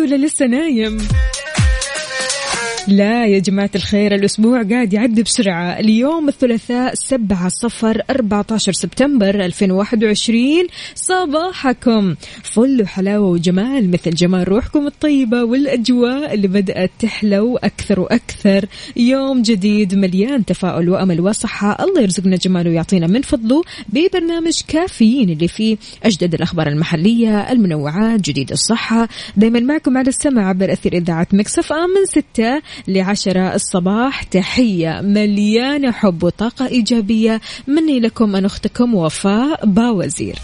ولا لسه نايم؟ لا يا جماعة الخير الأسبوع قاعد يعدي بسرعة. اليوم الثلاثاء 7 صفر 14 سبتمبر 2021 صباحكم. فل وحلاوة وجمال مثل جمال روحكم الطيبة والأجواء اللي بدأت تحلو أكثر وأكثر. يوم جديد مليان تفاؤل وأمل وصحة. الله يرزقنا جماله ويعطينا من فضله ببرنامج كافيين اللي فيه أجدد الأخبار المحلية المنوعات جديد الصحة. دايما معكم على السمع عبر أثير إذاعة مكسف آم من ستة. لعشرة الصباح. تحية مليانة حب وطاقة إيجابية. مني لكم أن أختكم وفاء باوزير.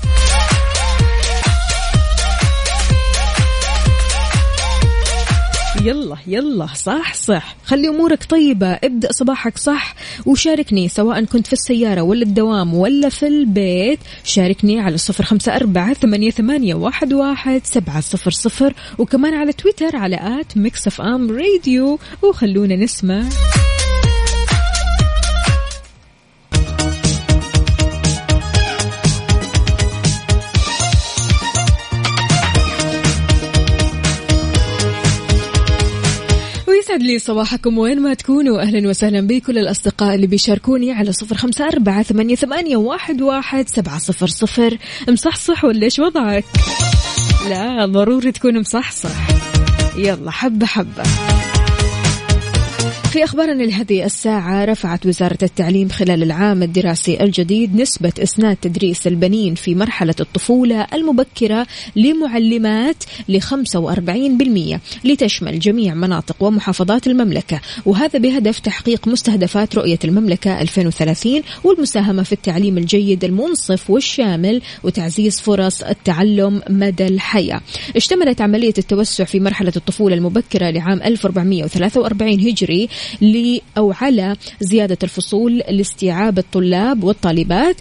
يلا يلا صح صح. خلي أمورك طيبة. ابدأ صباحك صح. وشاركني سواء كنت في السيارة ولا الدوام ولا في البيت. شاركني على صفر خمسة أربعة ثمانية, ثمانية واحد, واحد سبعة صفر صفر. وكمان على تويتر على at Mix FM Radio. وخلونا نسمع. ويسعد لي صباحكم وين ما تكونوا. أهلا وسهلا بكل الأصدقاء اللي بيشاركوني على صفر خمسة أربعة ثمانية, ثمانية واحد, واحد سبعة صفر صفر. مصحصح ولا إيش وضعك؟ لا ضروري تكون مصحصح. يلا حبة حبة. في أخبارنا لهذه الساعة رفعت وزارة التعليم خلال العام الدراسي الجديد نسبة إسناد تدريس البنين في مرحلة الطفولة المبكرة لمعلمات ل 45% لتشمل جميع مناطق ومحافظات المملكة. وهذا بهدف تحقيق مستهدفات رؤية المملكة 2030 والمساهمة في التعليم الجيد المنصف والشامل وتعزيز فرص التعلم مدى الحياة. اشتملت عملية التوسع في مرحلة الطفولة المبكرة لعام 1443 هجري ل أو على زيادة الفصول لاستيعاب الطلاب والطالبات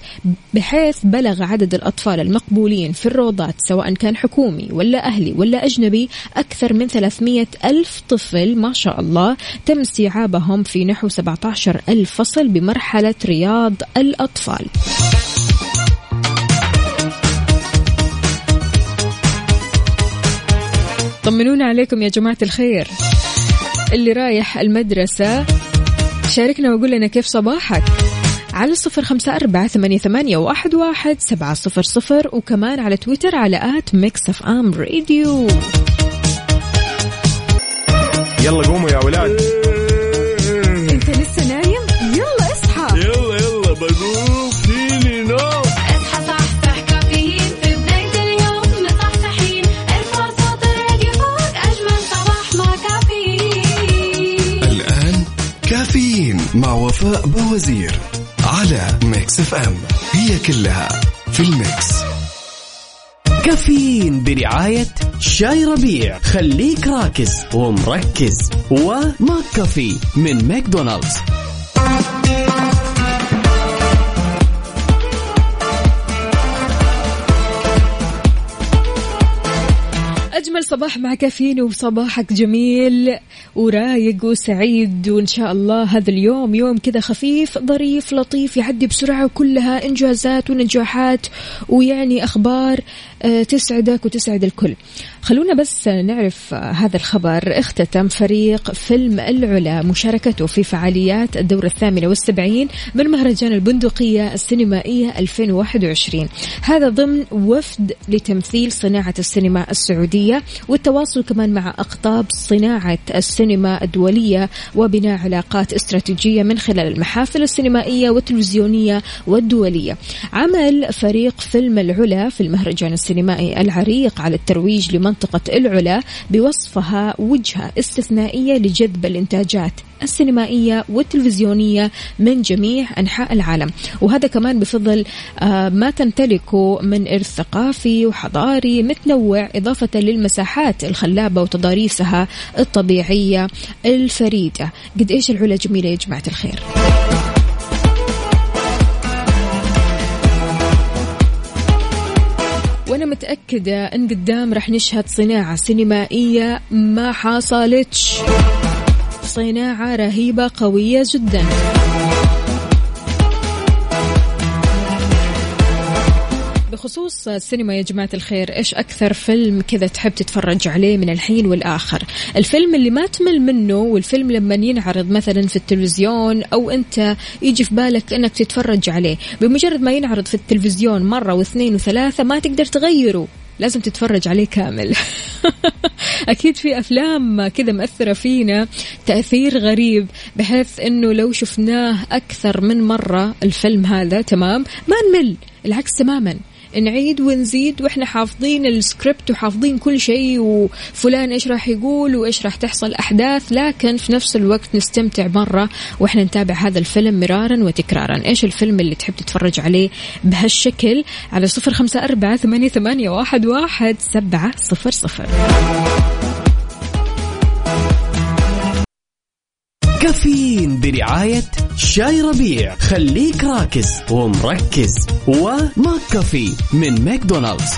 بحيث بلغ عدد الأطفال المقبولين في الروضات سواء كان حكومي ولا أهلي ولا أجنبي أكثر من 300 ألف طفل ما شاء الله تم استيعابهم في نحو 17 ألف فصل بمرحلة رياض الأطفال. طمنونا عليكم يا جماعة الخير. اللي رايح المدرسة. شاركنا وقول لنا كيف صباحك. على الصفر خمسة أربعة ثمانية, ثمانية واحد, واحد سبعة صفر صفر وكمان على تويتر على at Mix FM Radio. يلا قوموا يا ولاد. وفاء بوزير على Mix FM هي كلها في ال Mix. كافيين برعاية شاي ربيع. خليك راكز ومركز. و McCafé من ماكدونالدز. صباح مع كافيين وصباحك جميل ورايق وسعيد. وإن شاء الله هذا اليوم يوم كذا خفيف ظريف لطيف يعدي بسرعة وكلها إنجازات ونجاحات ويعني أخبار آه، تسعدك وتسعد الكل. خلونا بس نعرف هذا الخبر. اختتم فريق فيلم العلا مشاركته في فعاليات الدورة الثامنة والسبعين من مهرجان البندقية السينمائية 2021 هذا ضمن وفد لتمثيل صناعة السينما السعودية والتواصل كمان مع أقطاب صناعة السينما الدولية وبناء علاقات استراتيجية من خلال المحافل السينمائية والتلفزيونية والدولية. عمل فريق فيلم العلا في المهرجان السينمائي العريق على الترويج لمنطقة العلا بوصفها وجهة استثنائية لجذب الإنتاجات. السينمائية والتلفزيونية من جميع أنحاء العالم. وهذا كمان بفضل آه، ما تمتلكه من إرث ثقافي وحضاري متنوع إضافة للمساحات الخلابة وتضاريسها الطبيعية الفريدة. قد إيش العلا جميلة يا جماعة الخير؟ وأنا متأكدة إن قدام رح نشهد صناعة سينمائية ما حصلتش صناعة رهيبة قوية جدا. بخصوص السينما يا جماعة الخير إيش أكثر فيلم كذا تحب تتفرج عليه من الحين والآخر؟ الفيلم اللي ما تمل منه والفيلم لما ينعرض مثلا في التلفزيون أو أنت يجي في بالك أنك تتفرج عليه بمجرد ما ينعرض في التلفزيون مرة واثنين وثلاثة ما تقدر تغيره. لازم تتفرج عليه كامل. أكيد في أفلام كذا مأثرة فينا تأثير غريب بحيث أنه لو شفناه أكثر من مرة الفيلم هذا تمام؟ ما نمل العكس تماما. نعيد ونزيد وإحنا حافظين السكريبت وحافظين كل شيء وفلان إيش راح يقول وإيش راح تحصل أحداث لكن في نفس الوقت نستمتع مرة وإحنا نتابع هذا الفيلم مرارا وتكرارا. إيش الفيلم اللي تحب تتفرج عليه بهالشكل؟ على صفر خمسة أربعة ثمانية, ثمانية واحد, واحد سبعة صفر صفر. كافيين برعاية شاي ربيع. خليك راكز ومركز. وماك كافي من ماكدونالدز.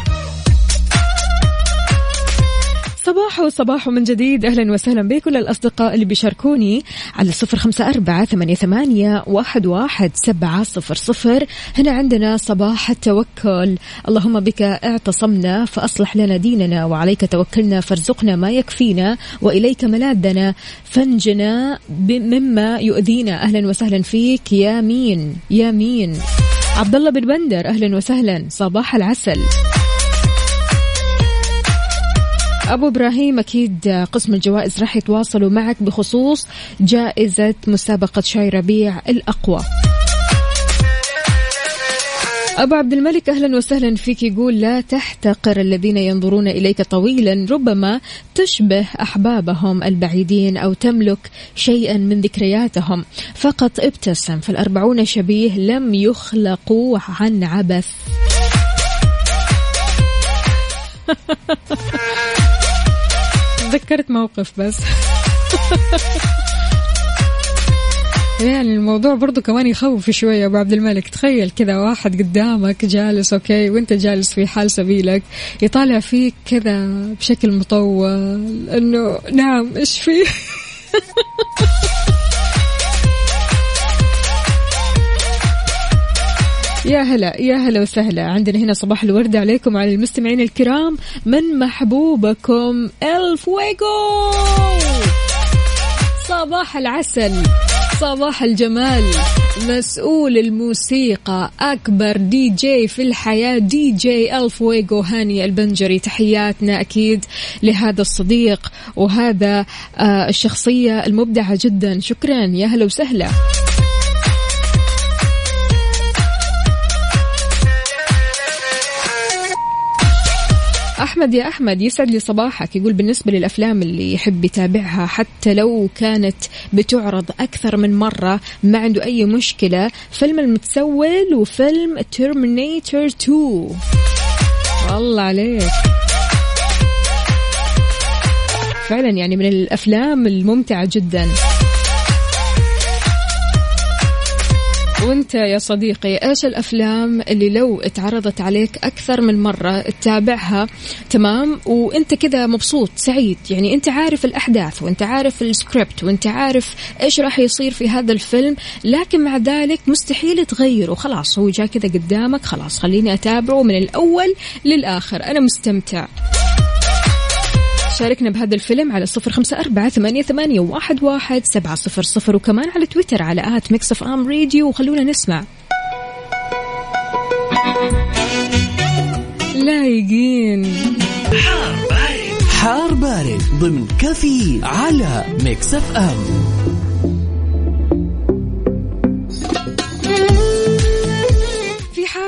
صباح وصباح من جديد. أهلا وسهلا بكل الأصدقاء اللي بيشاركوني على صفر خمسة أربعة ثمانية, واحد, واحد سبعة صفر صفر. هنا عندنا صباح التوكل. اللهم بك اعتصمنا فأصلح لنا ديننا وعليك توكلنا فارزقنا ما يكفينا وإليك ملاذنا فانجنا مما يؤذينا. أهلا وسهلا فيك. يا مين؟ يا مين؟ عبد الله بن بندر. أهلا وسهلا. صباح العسل. أبو إبراهيم أكيد قسم الجوائز راح يتواصلوا معك بخصوص جائزة مسابقة شاي ربيع الأقوى. أبو عبد الملك أهلا وسهلا فيك. يقول لا تحتقر الذين ينظرون إليك طويلا ربما تشبه أحبابهم البعيدين أو تملك شيئا من ذكرياتهم. فقط ابتسم فالأربعون شبيه لم يخلقوا عن عبث. تذكرت موقف بس. يعني الموضوع برضو كمان يخوف شوية أبو عبد الملك. تخيل كذا واحد قدامك جالس أوكي وأنت جالس في حال سبيلك يطالع فيك كذا بشكل مطول إنه نعم إيش فيه؟ يا هلا يا هلا وسهلا. عندنا هنا صباح الورد عليكم على المستمعين الكرام من محبوبكم الفويجو صباح العسل صباح الجمال مسؤول الموسيقى أكبر دي جي في الحياة دي جي الفويجو هاني البنجري. تحياتنا أكيد لهذا الصديق وهذا آه الشخصية المبدعة جدا. شكرا يا هلا وسهلا. أحمد يا أحمد يسعد لي صباحك. يقول بالنسبة للأفلام اللي يحب يتابعها حتى لو كانت بتعرض أكثر من مرة ما عنده أي مشكلة. فيلم المتسول وفيلم ترمينيتور 2 والله عليك. فعلا يعني من الأفلام الممتعة جدا. وانت يا صديقي إيش الأفلام اللي لو اتعرضت عليك أكثر من مرة تتابعها؟ تمام؟ وانت كذا مبسوط سعيد. يعني انت عارف الأحداث وانت عارف السكريبت وانت عارف إيش راح يصير في هذا الفيلم لكن مع ذلك مستحيل تغيره. خلاص هو جاء كذا قدامك خلاص خليني أتابعه من الأول للآخر. أنا مستمتع. شاركنا بهذا الفيلم على صفر خمسة أربعة ثمانية, ثمانية واحد, واحد سبعة صفر صفر وكمان على تويتر على at Mix FM Radio. وخلونا نسمع. لايقين. حار بارد ضمن كافيين على Mix FM.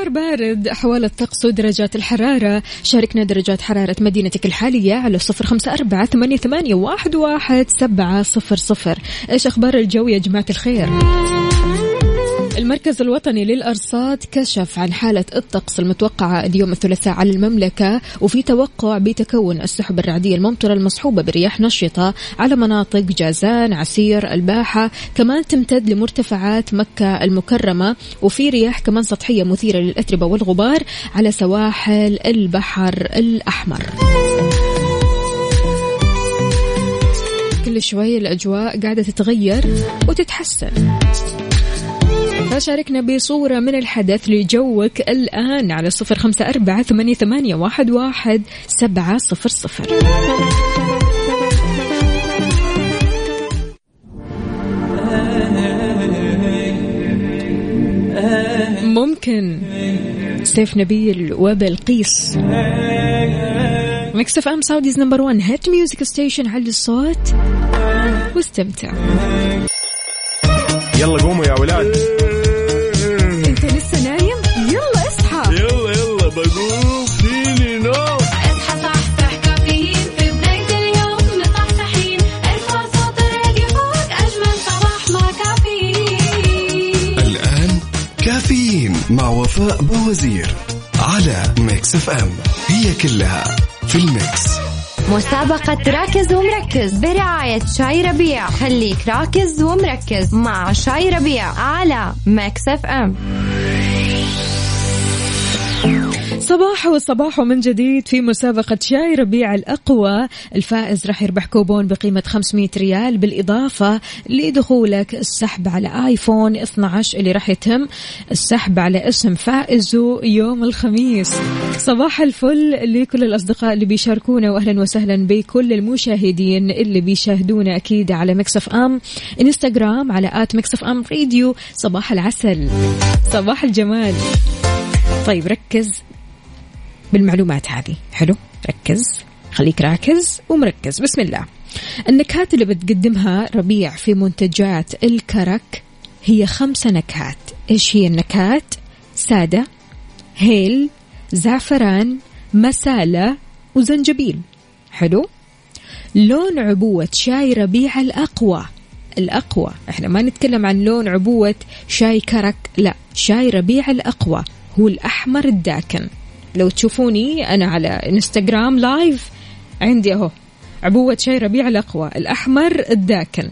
حار بارد أحوال الطقس ودرجات الحرارة. شاركنا درجات حرارة مدينتك الحالية على صفر خمسة أربعة ثمانية, ثمانية واحد, واحد سبعة صفر صفر. إيش أخبار الجو يا جماعة الخير؟ المركز الوطني للأرصاد كشف عن حالة الطقس المتوقعة اليوم الثلاثاء على المملكة وفي توقع بتكون السحب الرعدية الممطرة المصحوبة برياح نشطة على مناطق جازان عسير الباحة كمان تمتد لمرتفعات مكة المكرمة وفي رياح كمان سطحية مثيرة للأتربة والغبار على سواحل البحر الأحمر. كل شوي الأجواء قاعدة تتغير وتتحسن. فشاركنا بصورة من الحدث لجوك الآن على صفر خمسة أربعة ثمانية, واحد, سبعة صفر صفر. ممكن سيف نبيل وبلقيس. Mix FM Saudi's number 1 hit music station على الصوت. واستمتع. يلا قوموا يا ولاد. وفاء بوزير على Mix FM. هي كلها في ال Mix. مسابقة راكز ومركز برعاية شاي ربيع. خليك راكز ومركز مع شاي ربيع على Mix FM. صباح وصباح من جديد في مسابقة شاي ربيع الأقوى. الفائز راح يربح كوبون بقيمة 500 ريال بالإضافة لدخولك السحب على آيفون 12 اللي راح يتم السحب على اسم فائزه يوم الخميس. صباح الفل لكل الأصدقاء اللي بيشاركونا وأهلا وسهلا بكل المشاهدين اللي بيشاهدونا أكيد على Mix FM إنستغرام على at Mix FM Radio. صباح العسل. صباح الجمال. طيب ركز. بالمعلومات هذه. حلو؟ ركز. خليك راكز ومركز. بسم الله. النكهات اللي بتقدمها ربيع في منتجات الكرك هي خمسة نكهات. إيش هي النكهات؟ سادة هيل زعفران مسالة وزنجبيل. حلو؟ لون عبوة شاي ربيع الأقوى. الأقوى. إحنا ما نتكلم عن لون عبوة شاي كرك لا شاي ربيع الأقوى. هو الأحمر الداكن. لو تشوفوني أنا على انستغرام لايف عندي أهو عبوة شاي ربيع الأقوى الأحمر الداكن.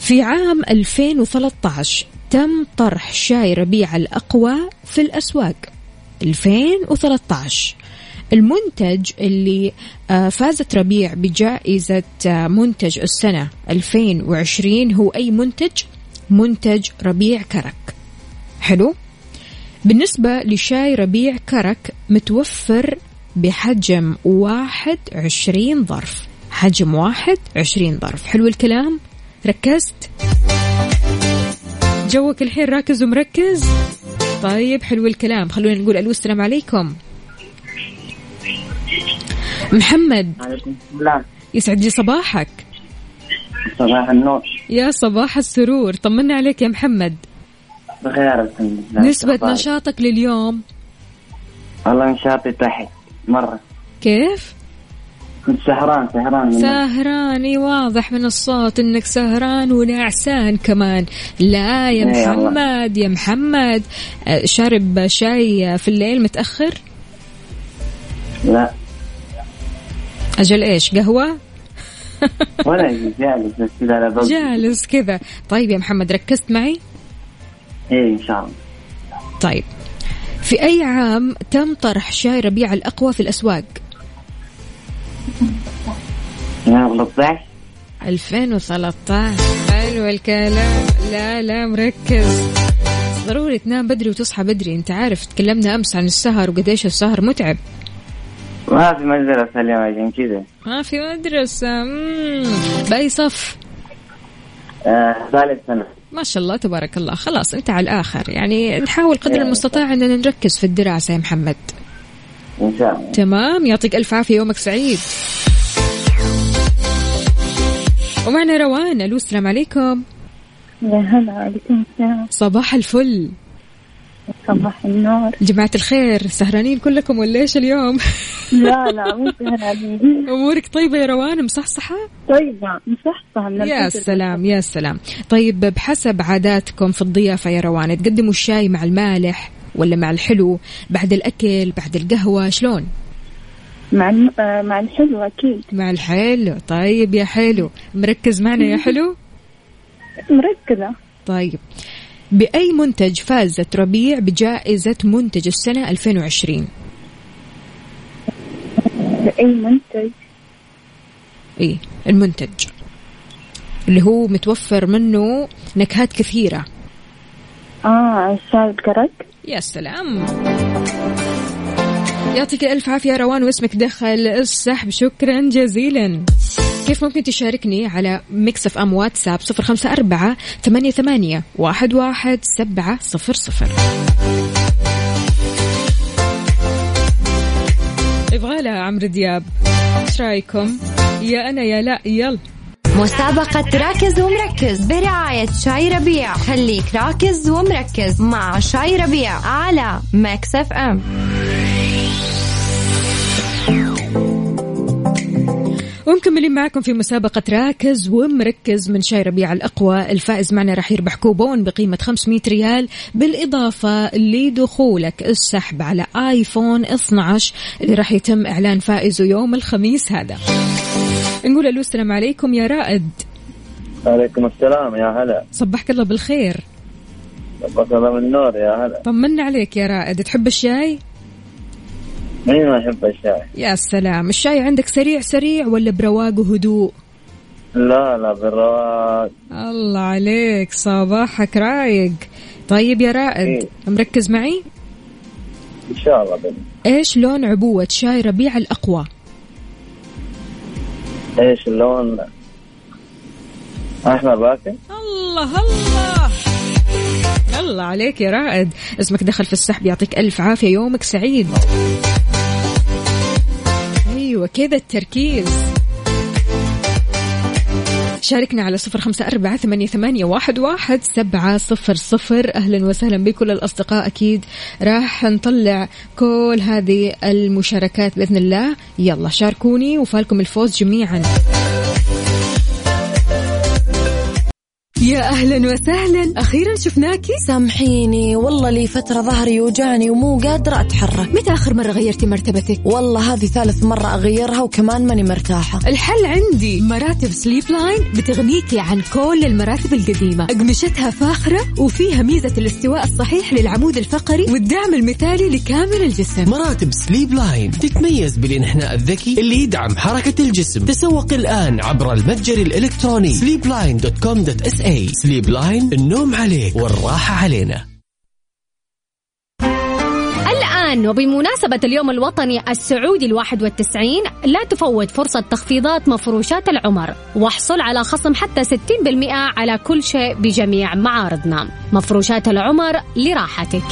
في عام 2013 تم طرح شاي ربيع الأقوى في الأسواق. 2013 المنتج اللي آه، فازت ربيع بجائزة آه، منتج السنة 2020 هو أي منتج؟ منتج ربيع كرك. حلو؟ بالنسبة لشاي ربيع كرك متوفر بحجم واحد عشرين ظرف. حجم واحد عشرين ظرف. حلو الكلام؟ ركزت؟ جوك الحين راكز ومركز؟ طيب حلو الكلام. خلونا نقول ألو السلام عليكم. محمد. عليكم السلام. يسعد لي صباحك. صباح النور. يا صباح السرور. طمنا عليك يا محمد. بخير الحمد لله نسبة؟ نشاطك لليوم؟ والله نشاطي تحت مرة. كيف؟ كنت سهران سهران. سهران إي واضح من الصوت إنك سهران ونعسان كمان. لا يا إي والله. محمد يا محمد. آه، شارب شاي في الليل متأخر؟ لا. أجل إيش قهوة؟ ولا جالس كذا جالس كذا. طيب يا محمد ركزت معي؟ إيه إن شاء الله. طيب. في أي عام تم طرح شاي ربيع الأقوى في الأسواق؟ 2013 2013 حلو الكلام. لا لا مركز. ضروري تنام بدري وتصحى بدري. أنت عارف تكلمنا أمس عن السهر وقديش السهر متعب. ما في مدرسة اليوم عشان كذا. ما في مدرسة. مم. بأي صف؟ آه، ثالث سنة. ما شاء الله تبارك الله. خلاص انت على الآخر. يعني نحاول قدر المستطاع أننا نركز في الدراسة يا محمد. إن شاء الله. تمام. يعطيك ألف عافية يومك سعيد. ومعنا روان ألو السلام عليكم. يا هلا عليكم السلام. صباح الفل. صباح النور. جماعة الخير سهرانين كلكم ولا إيش اليوم؟ لا لا مو سهرانين. أمورك طيبة يا روان مصحصحة؟ طيبة مصحصحة من يا. سلام يا سلام. طيب بحسب عاداتكم في الضيافة يا روان تقدموا الشاي مع المالح ولا مع الحلو؟ بعد الأكل بعد القهوة شلون؟ مع الم... آه، مع الحلو أكيد. مع الحلو. طيب يا حلو مركز معنا يا حلو؟ مركزة. طيب. بأي منتج فازت ربيع بجائزة منتج السنة 2020 بأي منتج؟ إيه المنتج. اللي هو متوفر منه نكهات كثيرة. آه الشاي الكرك يا سلام. يعطيك ألف عافية روان واسمك دخل السحب شكرا جزيلا. كيف ممكن تشاركني على Mix FM واتساب صفر خمسة أربعة ثمانية ثمانية واحد واحد سبعة صفر صفر؟ يبغى لها عمرو دياب. إيش رأيكم؟ يا أنا يا لا يلا. مسابقة راكز ومركز برعاية شاي ربيع. خليك راكز ومركز مع شاي ربيع على Mix FM ومكملين معكم في مسابقة راكز ومركز من شاي ربيع الأقوى. الفائز معنا راح يربح كوبون بقيمة 500 ريال بالإضافة لدخولك السحب على آيفون 12 اللي راح يتم إعلان فائزه يوم الخميس هذا. نقول ألو السلام عليكم يا رائد. عليكم السلام يا هلا. صبحك الله بالخير. صباح الله من النور يا هلا. طمنا عليك يا رائد. تحب الشاي؟ مين ما يحب الشاي. يا سلام. الشاي عندك سريع سريع ولا برواق وهدوء؟ لا لا بالرواق الله عليك صباحك رايق. طيب يا رائد إيه. مركز معي؟ إن شاء الله بني. إيش لون عبوة شاي ربيع الأقوى؟ إيش اللون؟ أحمر باكر. الله الله. الله عليك يا رائد. اسمك دخل في السحب يعطيك ألف عافية يومك سعيد. أيوة كذا التركيز. شاركنا على صفر خمسة أربعة ثمانية, ثمانية واحد, واحد سبعة صفر صفر. أهلا وسهلا بكل الأصدقاء. أكيد راح نطلع كل هذه المشاركات بإذن الله. يلا شاركوني وفالكم الفوز جميعا. يا أهلا وسهلا. أخيرا شفناكي سامحيني والله لي فترة ظهري يوجعني ومو قادرة أتحرك. متى آخر مرة غيرتي مرتبتك؟ والله هذه ثالث مرة أغيرها وكمان ماني مرتاحة. الحل عندي. مراتب سليب لاين بتغنيكي عن كل المراتب القديمة. أقمشتها فاخرة وفيها ميزة الاستواء الصحيح للعمود الفقري والدعم المثالي لكامل الجسم. مراتب Sleepline تتميز بالإنحناء الذكي اللي يدعم حركة الجسم. تسوق الآن عبر المتجر الإلكتروني. Sleepline.com.sa Sleepline النوم عليك والراحة علينا. الآن وبمناسبة اليوم الوطني السعودي الواحد والتسعين لا تفوت فرصة تخفيضات مفروشات العمر. واحصل على خصم حتى 60% على كل شيء بجميع معارضنا. مفروشات العمر لراحتك.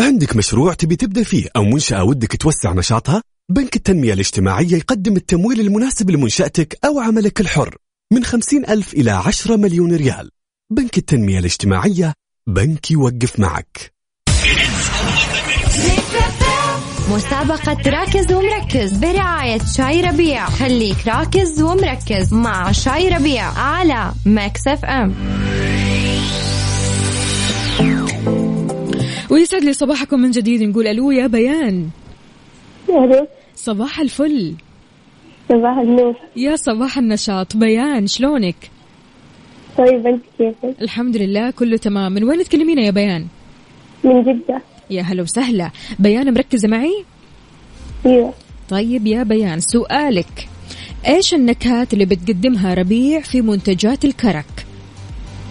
عندك مشروع تبي تبدأ فيه أو منشأة ودك توسع نشاطها؟ بنك التنمية الاجتماعية يقدم التمويل المناسب لمنشأتك أو عملك الحر. من خمسين ألف إلى عشرة مليون ريال. بنك التنمية الاجتماعية بنك يوقف معك. مسابقة راكز ومركز برعاية شاي ربيع. خليك راكز ومركز مع شاي ربيع على Mix FM. ويسعد لي صباحكم من جديد. نقول ألو يا بيان. صباح الفل. صباح النور. يا صباح النشاط. بيان شلونك؟ طيب أنت كيفك؟ الحمد لله كله تمام. من وين تكلمينا يا بيان؟ من جدة. يا هلا وسهلا. بيان مركزة معي؟ أيوة. طيب يا بيان سؤالك. إيش النكهات اللي بتقدمها ربيع في منتجات الكرك؟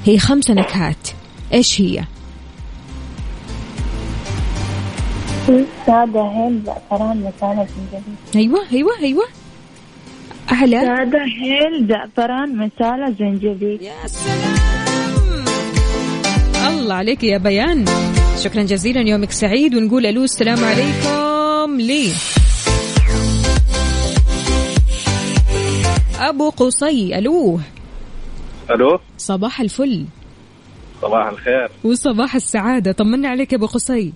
هي خمسة نكهات. إيش هي؟ سادة هيل زعفران زنجبيل أيوه أيوه أيوه. اعلى سادة هيل زعفران مسالة زنجبيل. يا سلام. الله عليك يا بيان. شكرا جزيلا يومك سعيد ونقول ألو السلام عليكم لي. أبو قصي ألو. ألو. صباح الفل. صباح الخير. وصباح السعادة. طمنا عليك يا أبو قصي.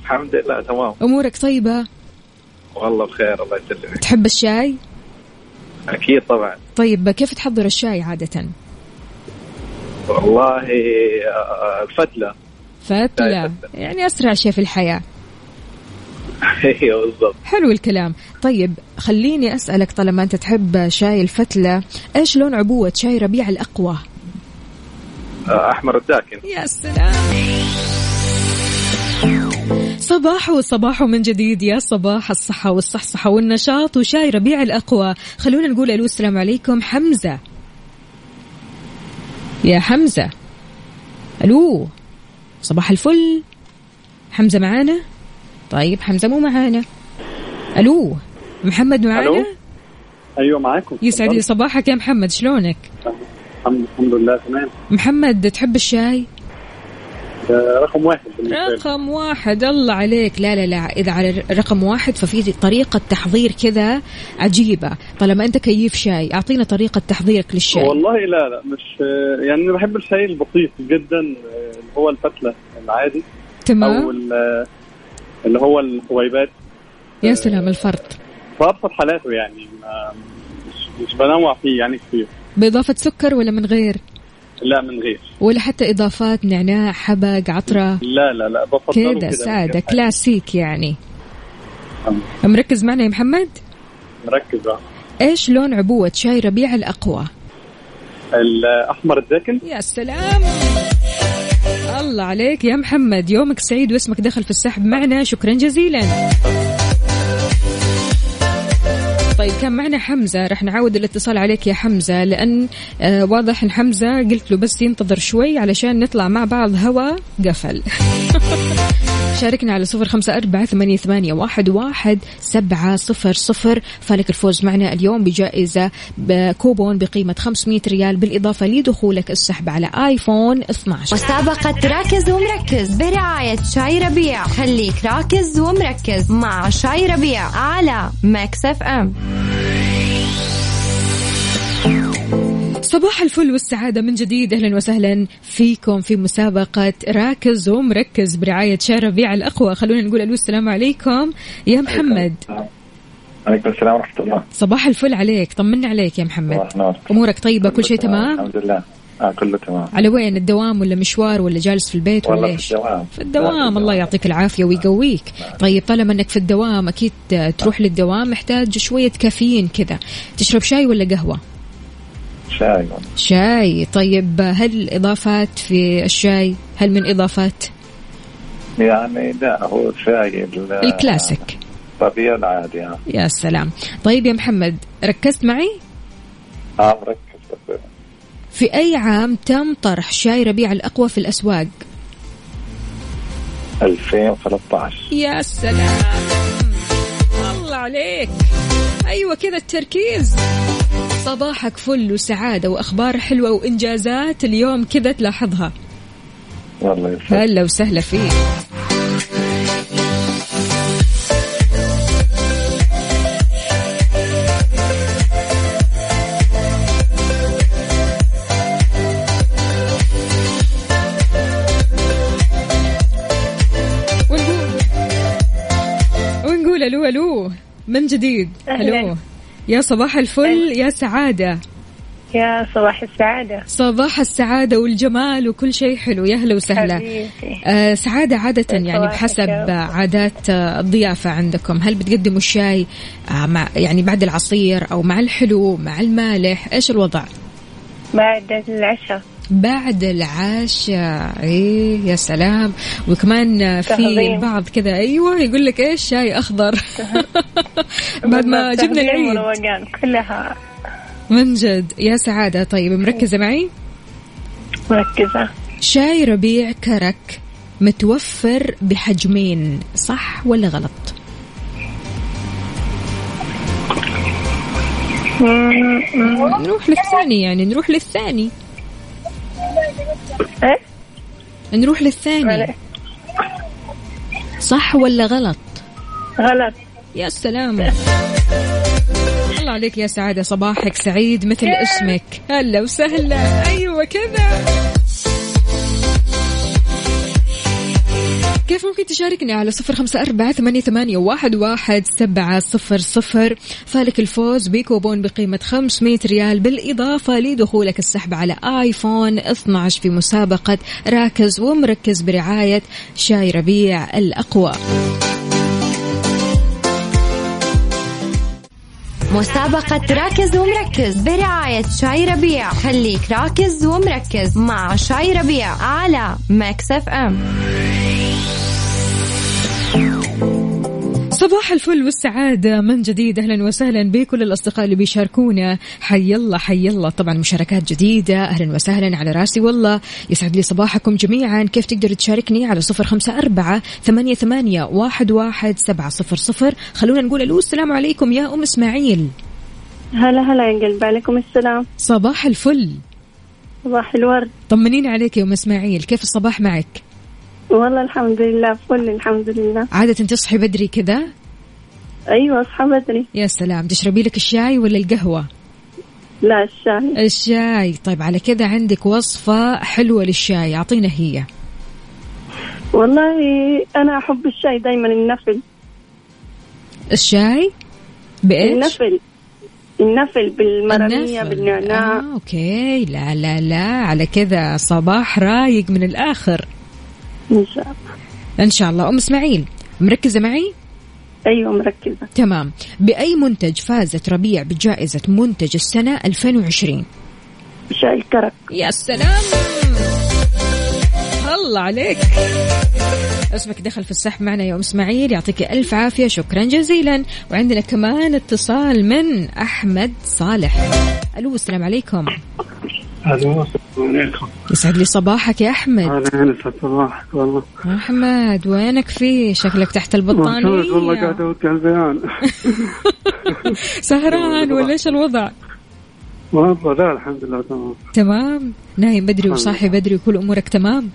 الحمد لله تمام. أمورك طيبة؟ والله بخير الله يسلمك. تحب الشاي؟ أكيد طبعا. طيب كيف تحضر الشاي عادة؟ والله آه، الفتله فتلة. يعني أسرع شيء في الحياة. أيوه بالضبط. حلو الكلام. طيب خليني أسألك طالما أنت تحب شاي الفتلة إيش لون عبوة شاي ربيع الأقوى؟ آه، أحمر الداكن. يا سلام. صباح صباح من جديد يا صباح الصحة والصحصحة والنشاط وشاي ربيع الأقوى. خلونا نقول ألو السلام عليكم حمزة. يا حمزة. ألو صباح الفل. حمزة معانا؟ طيب حمزة مو معانا. ألو محمد معانا؟ ألو؟ أيوه معاكم. يسعد لي صباحك يا محمد شلونك؟ الحمد لله تمام. محمد تحب الشاي؟ رقم واحد بالنسبة لي. رقم واحد الله عليك. لا لا لا. إذا على رقم واحد ففي طريقة تحضير كذا عجيبة طالما أنت كيف شاي. أعطينا طريقة تحضيرك للشاي. والله لا لا مش يعني أنا بحب الشاي البسيط جدا اللي هو الفتلة العادي. تمام. أو ال- اللي هو الحويبات يا سلام الفرط. في ابسط حالاته يعني مش, مش بنوع فيه يعني كتير. بإضافة سكر ولا من غير؟ لا من غير. ولا حتى إضافات نعناع حبق عطرة. لا لا لا بفضله كذا سادة كلاسيك يعني. مركز معنا يا محمد؟ مركز بقى إيش لون عبوة شاي ربيع الأقوى؟ الأحمر الداكن. يا سلام! الله عليك يا محمد يومك سعيد واسمك دخل في السحب معنا شكرا جزيلا. طيب كان معنا حمزة. رح نعاود الاتصال عليك يا حمزة لأن آه واضح أن حمزة قلت له بس ينتظر شوي علشان نطلع مع بعض هوا قفل. شاركنا على صفر خمسة أربعة ثمانية, ثمانية واحد, واحد سبعة صفر صفر. فالك الفوز معنا اليوم بجائزة بكوبون بقيمة 500 ريال بالإضافة لدخولك السحب على آيفون 12 مسابقة راكز ومركز برعاية شاي ربيع. خليك راكز ومركز مع شاي ربيع على Mix F صباح الفل والسعادة من جديد. أهلا وسهلا فيكم في مسابقة راكز ومركز برعاية شاي ربيع الأقوى. خلونا نقول ألو السلام عليكم. يا محمد. عليكم السلام ورحمة الله. صباح الفل عليك. طمنا عليك يا محمد. أمورك طيبة؟ كل شيء تمام؟ الحمد لله. آه كله تمام. على وين؟ الدوام ولا مشوار ولا جالس في البيت ولا إيش في الدوام. في الدوام. الله يعطيك العافية ويقويك. طيب طالما إنك في الدوام أكيد تروح للدوام. محتاج شوية كافيين كذا. تشرب شاي ولا قهوة؟ شاي. شاي. طيب هل إضافات في الشاي؟ هل من إضافات؟ يعني لا هو شاي ال- الكلاسيك. الطبيعي العادي ها يا سلام. طيب يا محمد ركزت معي؟ آه مركز بس. في أي عام تم طرح شاي ربيع الأقوى في الأسواق؟ 2013 يا سلام. الله عليك. أيوه كذا التركيز. صباحك فل وسعادة وأخبار حلوة وإنجازات اليوم كذا تلاحظها. والله هلا وسهلا فيك. ونقول ونقول ألو ألو من جديد. ألو. يا صباح الفل يا سعادة. يا صباح السعادة. صباح السعادة والجمال وكل شيء حلو. يا أهلا وسهلا. حبيبتي. آه سعادة عادة يعني بحسب. عادات الضيافة عندكم. هل بتقدموا الشاي آه مع يعني بعد العصير أو مع الحلو مع المالح؟ إيش الوضع؟ بعد العشاء. بعد العشاء. إيه يا سلام. وكمان في. البعض كذا أيوة يقول لك إيش؟ شاي أخضر. بعد ما جبنا العيد. كلها. من جد. يا سعادة. طيب مركزة معي؟ مركزة. شاي ربيع كرك متوفر بحجمين صح ولا غلط؟ نروح للثاني يعني نروح للثاني. إيه؟ نروح للثاني. صح ولا غلط؟ غلط. يا سلام. الله عليك يا سعادة صباحك سعيد مثل اسمك. هلا وسهلا. أيوة كذا. كيف ممكن تشاركني على صفر خمسة أربعة ثمانية, ثمانية واحد, واحد سبعة صفر صفر؟ فالك الفوز بكوبون بقيمة 500 ريال بالإضافة لدخولك السحب على آيفون 12 في مسابقة راكز ومركز برعاية شاي ربيع الأقوى. مسابقة راكز ومركز برعاية شاي ربيع. خليك راكز ومركز مع شاي ربيع على Mix FM. صباح الفل والسعادة من جديد. أهلا وسهلا بكل الأصدقاء اللي بيشاركونا. حي الله حي الله. طبعا مشاركات جديدة. أهلا وسهلا على راسي والله. يسعد لي صباحكم جميعا. كيف تقدر تشاركني على صفر خمسة أربعة ثمانية, ثمانية واحد, واحد سبعة صفر صفر؟ خلونا نقول ألو السلام عليكم يا أم إسماعيل. هلا هلا يا قلب عليكم السلام. صباح الفل. صباح الورد. طمنين عليك يا أم إسماعيل. كيف الصباح معك؟ والله الحمد لله فل الحمد لله. عادة تصحي بدري كذا؟ أيوه أصحى بدري. يا سلام تشربي لك الشاي ولا القهوة؟ لا الشاي. الشاي. طيب على كذا عندك وصفة حلوة للشاي أعطينا هي. والله أنا أحب الشاي دائما النفل. الشاي؟ بإيش؟ النفل. النفل بالمرمية. بالنعناع. آه، أوكي. لا لا لا. على كذا صباح رايق من الآخر. إن شاء الله. إن شاء الله. أم إسماعيل مركزة معي؟ أيوه مركزة. تمام. بأي منتج فازت ربيع بجائزة منتج السنة 2020 شاي الكرك. يا سلام! الله عليك. اسمك دخل في السحب معنا يا أم إسماعيل يعطيك ألف عافية شكرا جزيلا. وعندنا كمان اتصال من أحمد صالح. ألو السلام عليكم. السلام عليكم. يسعد لي صباحك يا أحمد. أهلا يسعد صباحك والله. أحمد وينك فيه شكلك تحت معتمد والله البطانيه قاعد على البيان. سهران ولا إيش الوضع؟ والله لا الحمد لله تمام. تمام. نايم بدري وصاحي بدري وكل أمورك تمام؟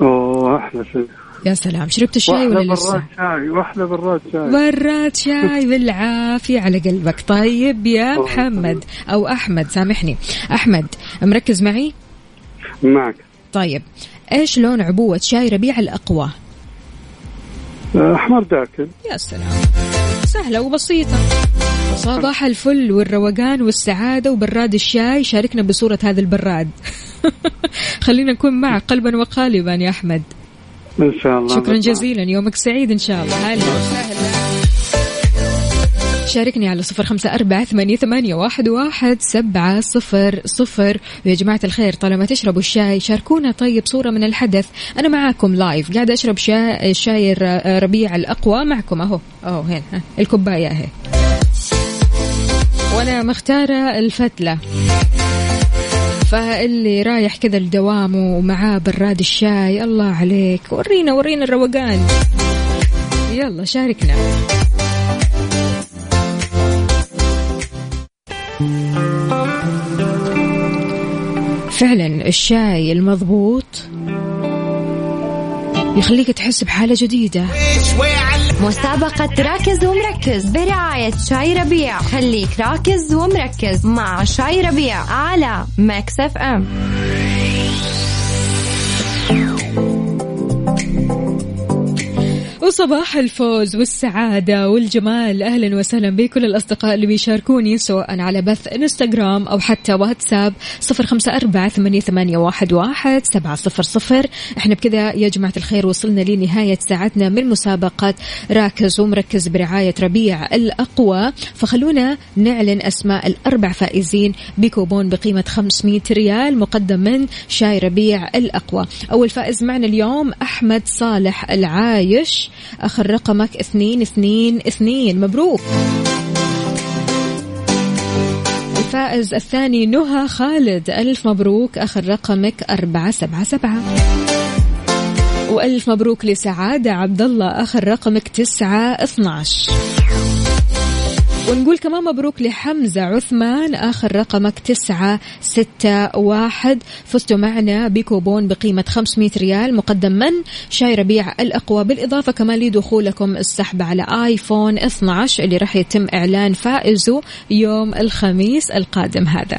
أوه أحلى شيء. يا سلام. شربت الشاي ولا لسه؟ براد شاي واحلى براد شاي. براد شاي بالعافية على قلبك. طيب يا محمد أو أحمد سامحني. أحمد مركز معي؟ معك. طيب. إيش لون عبوة شاي ربيع الأقوى؟ أحمر داكن. يا سلام. سهلة وبسيطة. صباح الفل والروقان والسعادة وبراد الشاي. شاركنا بصورة هذا البراد. خلينا نكون معك قلبا وقالبا يا أحمد. إن شاء الله. شكرا جزيلا. يومك سعيد إن شاء الله. هلا وسهلا. شاركني على صفر خمسة أربعة ثمانية, ثمانية واحد, واحد سبعة صفر صفر. ويا جماعة الخير طالما تشربوا الشاي شاركونا طيب صورة من الحدث. أنا معاكم لايف قاعدة أشرب شاي, شاي ربيع الأقوى. معكم أهو. أهو هين ها. الكوباية أهي. وأنا مختارة الفتلة. فاللي رايح كذا الدوام ومعاه براد الشاي الله عليك. ورينا ورينا الروقان. يلا شاركنا. فعلا الشاي المضبوط. يخليك تحس بحالة جديدة. مسابقة راكز ومركز برعاية شاي ربيع. خليك راكز ومركز مع شاي ربيع على Mix FM. وصباح الفوز والسعادة والجمال. أهلا وسهلا بكل الأصدقاء اللي بيشاركوني سواء على بث إنستغرام أو حتى واتساب صفر خمسة أربعة ثمانية, واحد, سبعة صفر صفر. إحنا بكذا يا جماعة الخير وصلنا لنهاية ساعتنا من مسابقة راكز ومركز برعاية ربيع الأقوى. فخلونا نعلن أسماء الأربع فائزين بكوبون بقيمة 500 ريال مقدم من شاي ربيع الأقوى. أول فائز معنا اليوم أحمد صالح العايش. آخر رقمك اثنين اثنين اثنين. مبروك. الفائز الثاني نهى خالد. ألف مبروك. آخر رقمك أربعة سبعة سبعة. وألف مبروك لسعادة عبد الله آخر رقمك تسعة اثناش. ونقول كمان مبروك لحمزة عثمان آخر رقمك تسعة ستة واحد. فزتوا معنا بكوبون بقيمة 500 ريال مقدم من شاي ربيع الأقوى. بالإضافة كمان لدخولكم السحب على آيفون 12 اللي راح يتم إعلان فائزه يوم الخميس القادم هذا.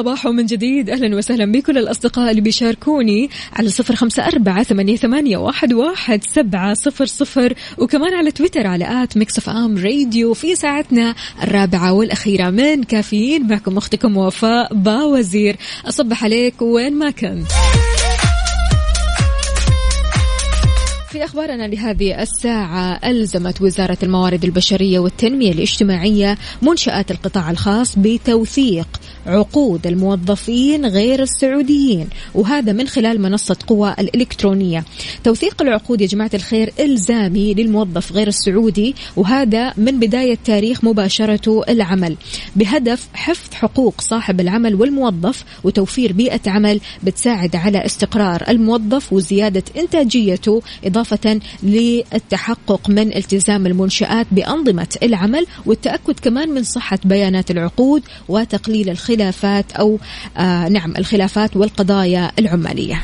صباح وصباح من جديد. أهلا وسهلا بكل الأصدقاء اللي بيشاركوني على صفر خمسة أربعة ثمانية, واحد, سبعة صفر صفر. وكمان على تويتر على at Mix FM Radio في ساعتنا الرابعة والأخيرة من كافيين. معكم أختكم وفاء باوزير. أصبح عليك وين ما كنت. في أخبارنا لهذه الساعة ألزمت وزارة الموارد البشرية والتنمية الاجتماعية منشآت القطاع الخاص بتوثيق عقود الموظفين غير السعوديين وهذا من خلال منصة قوى الإلكترونية. توثيق العقود يا جماعة الخير إلزامي للموظف غير السعودي وهذا من بداية تاريخ مباشرة العمل. بهدف حفظ حقوق صاحب العمل والموظف وتوفير بيئة عمل بتساعد على استقرار الموظف وزيادة إنتاجيته إضافة للتحقق من التزام المنشآت بأنظمة العمل والتأكد كمان من صحة بيانات العقود وتقليل الخلافات أو آه نعم الخلافات والقضايا العمالية.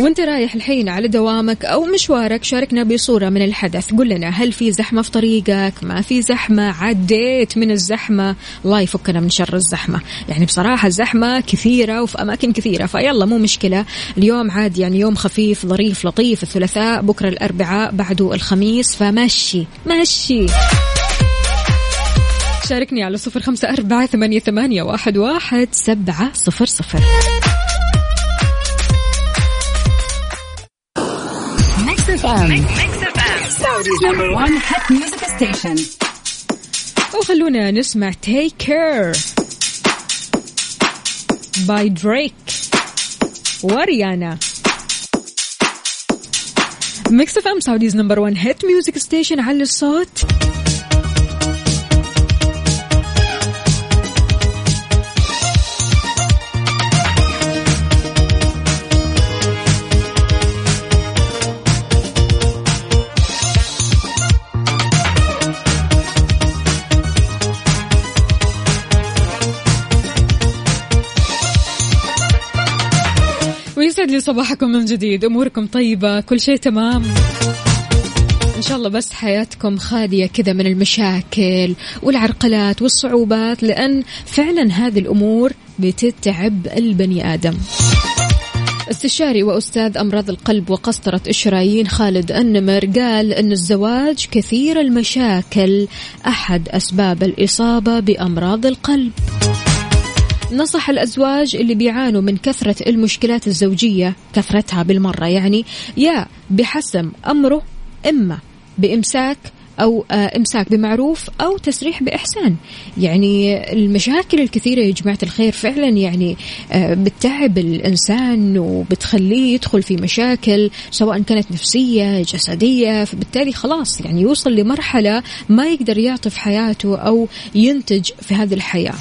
وانت رايح الحين على دوامك أو مشوارك شاركنا بصورة من الحدث. قل لنا هل في زحمة في طريقك؟ ما في زحمة؟ عديت من الزحمة. الله يفكنا من شر الزحمة. يعني بصراحة الزحمة كثيرة وفي أماكن كثيرة فيلا مو مشكلة. اليوم عاد يعني يوم خفيف ظريف لطيف. الثلاثاء بكرة الأربعاء بعده الخميس. فمشي مشي. شاركني على صفر خمسة أربعة ثمانية, ثمانية واحد, واحد سبعة صفر صفر. Mix FM. Mix FM. Saudi's number one hit music station. وخلونا نسمع Take Care by Drake و Rihanna Mix FM Saudi's number 1 hit music station على الصوت لي صباحكم من جديد. أموركم طيبة كل شيء تمام. إن شاء الله بس حياتكم خالية كذا من المشاكل والعرقلات والصعوبات لأن فعلا هذه الأمور بتتعب البني آدم. استشاري وأستاذ أمراض القلب وقسطرة الشرايين خالد النمر قال إن الزواج كثير المشاكل أحد أسباب الإصابة بأمراض القلب. نصح الأزواج اللي بيعانوا من كثرة المشكلات الزوجية كثرتها بالمرة. يعني يا بحسم أمره إما بإمساك أو آه، إمساك بمعروف أو تسريح بإحسان. يعني المشاكل الكثيرة يا جماعة الخير فعلا يعني آه، بتتعب الإنسان وبتخليه يدخل في مشاكل سواء كانت نفسية جسدية. فبالتالي خلاص يعني يوصل لمرحلة ما يقدر يعطف حياته أو ينتج في هذه الحياة.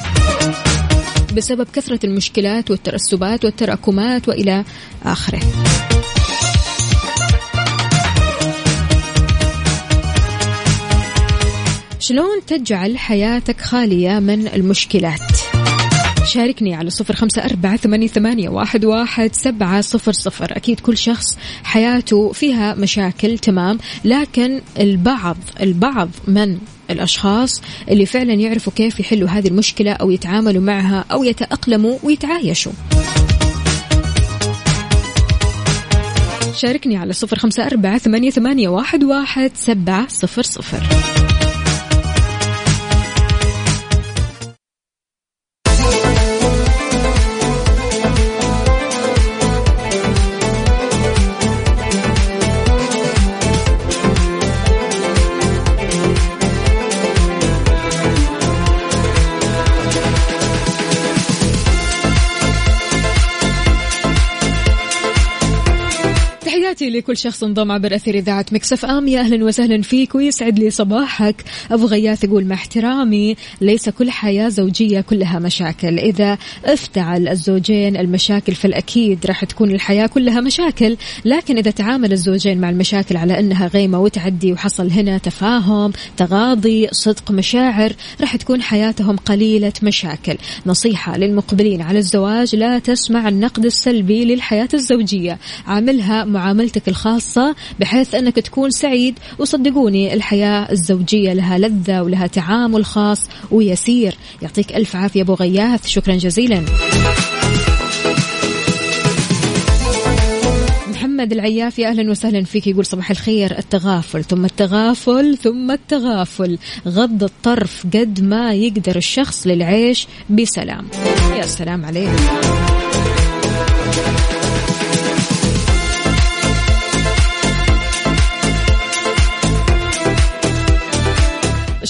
بسبب كثرة المشكلات والترسبات والتراكمات وإلى آخره. شلون تجعل حياتك خالية من المشكلات؟ شاركني على صفر خمسة أربعة ثمانية, ثمانية واحد, واحد سبعة صفر صفر. أكيد كل شخص حياته فيها مشاكل تمام لكن البعض البعض من الأشخاص اللي فعلا يعرفوا كيف يحلوا هذه المشكلة أو يتعاملوا معها أو يتأقلموا ويتعايشوا. شاركني على صفر خمسة أربعة ثمانية, واحد, واحد سبعة صفر صفر. تحياتي لكل شخص انضم عبر أثير إذاعة مكسف أم. يا أهلا وسهلا فيك ويسعد لي صباحك. أبو غياث يقول مع احترامي ليس كل حياة زوجية كلها مشاكل. إذا افتعل الزوجين المشاكل فالأكيد راح تكون الحياة كلها مشاكل. لكن إذا تعامل الزوجين مع المشاكل على أنها غيمة وتعدي وحصل هنا تفاهم تغاضي صدق مشاعر راح تكون حياتهم قليلة مشاكل. نصيحة للمقبلين على الزواج لا تسمع النقد السلبي للحياة الزوجية. عاملها معاملة معاملتك الخاصة بحيث أنك تكون سعيد وصدقوني الحياة الزوجية لها لذة ولها تعامل خاص ويسير. يعطيك ألف عافية أبو غياث. شكرا جزيلا. محمد العيافي أهلا وسهلا فيك. يقول صباح الخير. التغافل ثم التغافل ثم التغافل. غض الطرف قد ما يقدر الشخص للعيش بسلام. يا سلام عليك.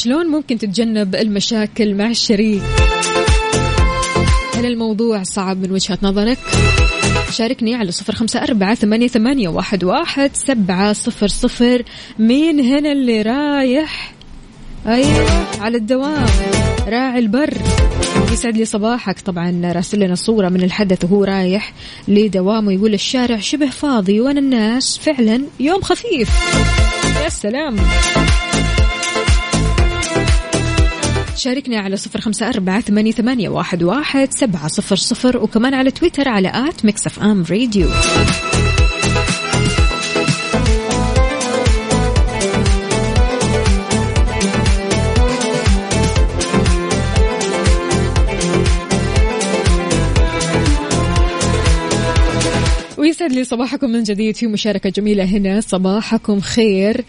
شلون ممكن تتجنب المشاكل مع الشريك؟ هل الموضوع صعب من وجهة نظرك؟ شاركني على صفر خمسة أربعة ثمانية, ثمانية واحد, واحد سبعة صفر صفر. مين هنا اللي رايح؟ أيوة على الدوام راعي البر. يسعد لي صباحك. طبعا راسل لنا صورة من الحدث وهو رايح لدوامه يقول الشارع شبه فاضي وأنا الناس فعلا يوم خفيف. يا سلام. شاركنا على صفر خمسة أربعة ثمانية, ثمانية واحد, واحد سبعة صفر صفر وكمان على تويتر على at Mix FM Radio. ويسعد لي صباحكم من جديد في مشاركة جميلة هنا. صباحكم خير.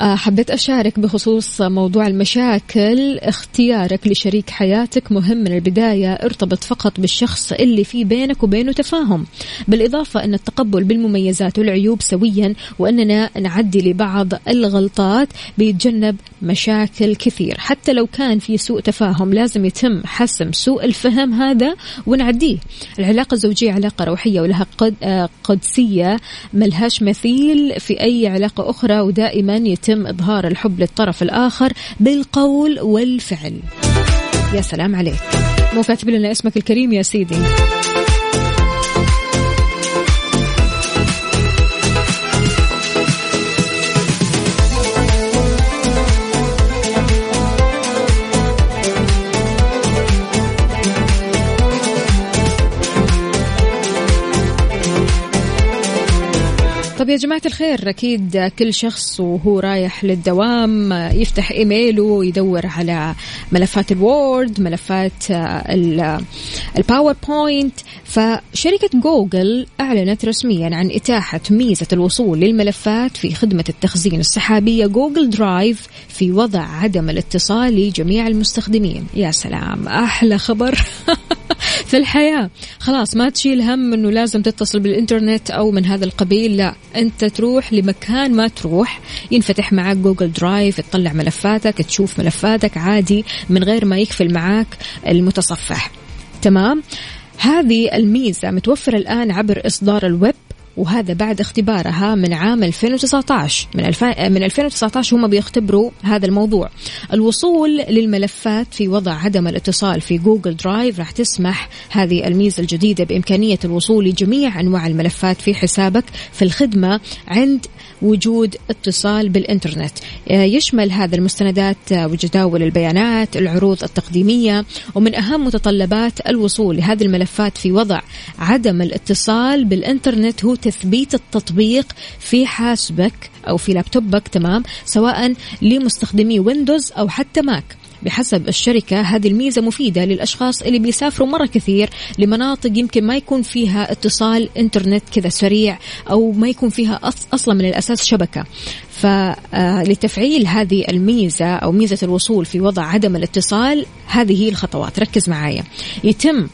حبيت أشارك بخصوص موضوع المشاكل. اختيارك لشريك حياتك مهم من البداية ارتبط فقط بالشخص اللي في بينك وبينه تفاهم. بالإضافة أن التقبل بالمميزات والعيوب سويا وأننا نعدي لبعض الغلطات بيتجنب مشاكل كثير. حتى لو كان في سوء تفاهم لازم يتم حسم سوء الفهم هذا ونعديه. العلاقة الزوجية علاقة روحية ولها قد آه، قدسية ملهاش مثيل في أي علاقة أخرى ودائما يتم إظهار الحب للطرف الآخر بالقول والفعل. يا سلام عليك. مو كاتب لنا اسمك الكريم يا سيدي. طب يا جماعة الخير أكيد كل شخص وهو رايح للدوام يفتح إيميله ويدور على ملفات ال Word ملفات ال- ال PowerPoint فشركة جوجل أعلنت رسميا عن إتاحة ميزة الوصول للملفات في خدمة التخزين السحابية Google Drive في وضع عدم الاتصال لجميع المستخدمين. يا سلام أحلى خبر في الحياة. خلاص ما تشيل هم أنه لازم تتصل بالإنترنت أو من هذا القبيل لا. أنت تروح لمكان ما تروح. ينفتح معك Google Drive تطلع ملفاتك تشوف ملفاتك عادي من غير ما يقفل معك المتصفح. تمام؟ هذه الميزة متوفرة الآن عبر إصدار الويب وهذا بعد اختبارها من عام 2019 من الف... من 2019 هم بيختبروا هذا الموضوع. الوصول للملفات في وضع عدم الاتصال في Google Drive راح تسمح هذه الميزة الجديدة بإمكانية الوصول لجميع أنواع الملفات في حسابك في الخدمة عند وجود اتصال بالإنترنت. آه، يشمل هذا المستندات آه، وجداول البيانات العروض التقديمية ومن أهم متطلبات الوصول لهذه الملفات في وضع عدم الاتصال بالإنترنت هو تثبيت التطبيق في حاسبك أو في لابتوبك تمام سواء لمستخدمي ويندوز أو حتى ماك. بحسب الشركة هذه الميزة مفيدة للأشخاص اللي بيسافروا مرة كثير لمناطق يمكن ما يكون فيها اتصال إنترنت كذا سريع أو ما يكون فيها أص- أصلا من الأساس شبكة. فلتفعيل هذه الميزة أو ميزة الوصول في وضع عدم الاتصال هذه هي الخطوات. ركز معايا. يتم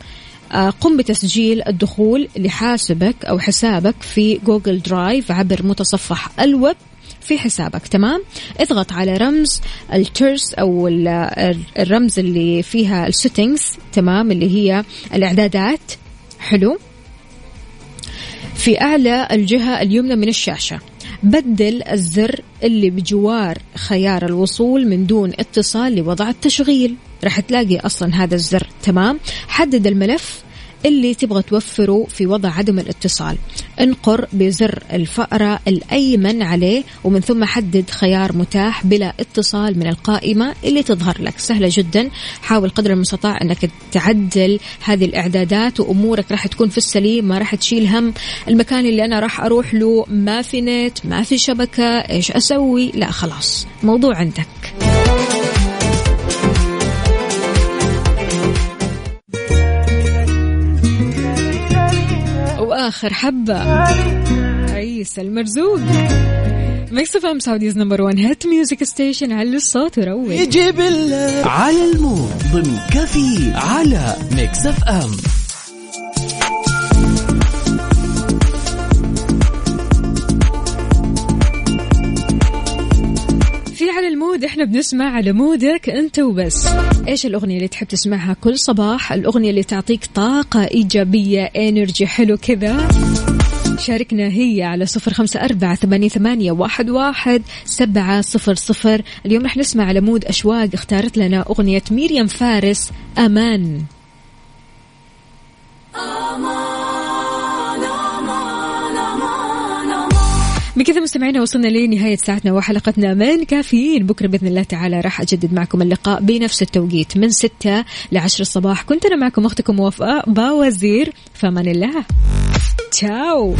آه، قم بتسجيل الدخول لحاسبك أو حسابك في Google Drive عبر متصفح الويب. في حسابك تمام؟ اضغط على رمز الترس أو ال- الرمز اللي فيها ال settings تمام؟ اللي هي الإعدادات. حلو؟ في أعلى الجهة اليمنى من الشاشة. بدل الزر اللي بجوار خيار الوصول من دون اتصال لوضع التشغيل. راح تلاقي أصلا هذا الزر تمام؟ حدد الملف. اللي تبغى توفره في وضع عدم الاتصال. انقر بزر الفأرة الأيمن عليه ومن ثم حدد خيار متاح بلا اتصال من القائمة اللي تظهر لك. سهلة جدا. حاول قدر المستطاع أنك تعدل هذه الإعدادات وأمورك راح تكون في السليم ما راح تشيل هم. المكان اللي أنا راح أروح له ما في نت ما في شبكة إيش أسوي؟ لا خلاص. موضوع عندك. وآخر حبة. عيسى المرزوق. Mix FM Saudi's number 1 hit music station على الصوت وروق. يجيب على المود. ضمن كفي على Mix FM المود إحنا بنسمع على مودك انت وبس. إيش الأغنية اللي تحب تسمعها كل صباح؟ الأغنية اللي تعطيك طاقة إيجابية energy حلو كذا. شاركنا هي على صفر خمسة أربعة ثمانية, ثمانية واحد, واحد سبعة صفر صفر. اليوم رح نسمع على مود أشواق اختارت لنا أغنية ميريام فارس أمان. بكذا مستمعينا وصلنا لنهاية ساعتنا وحلقتنا من كافيين. بكرة بإذن الله تعالى راح أجدد معكم اللقاء بنفس التوقيت من ستة لعشر الصباح. كنت أنا معكم أختكم وفاء باوزير فمن الله. تشاو.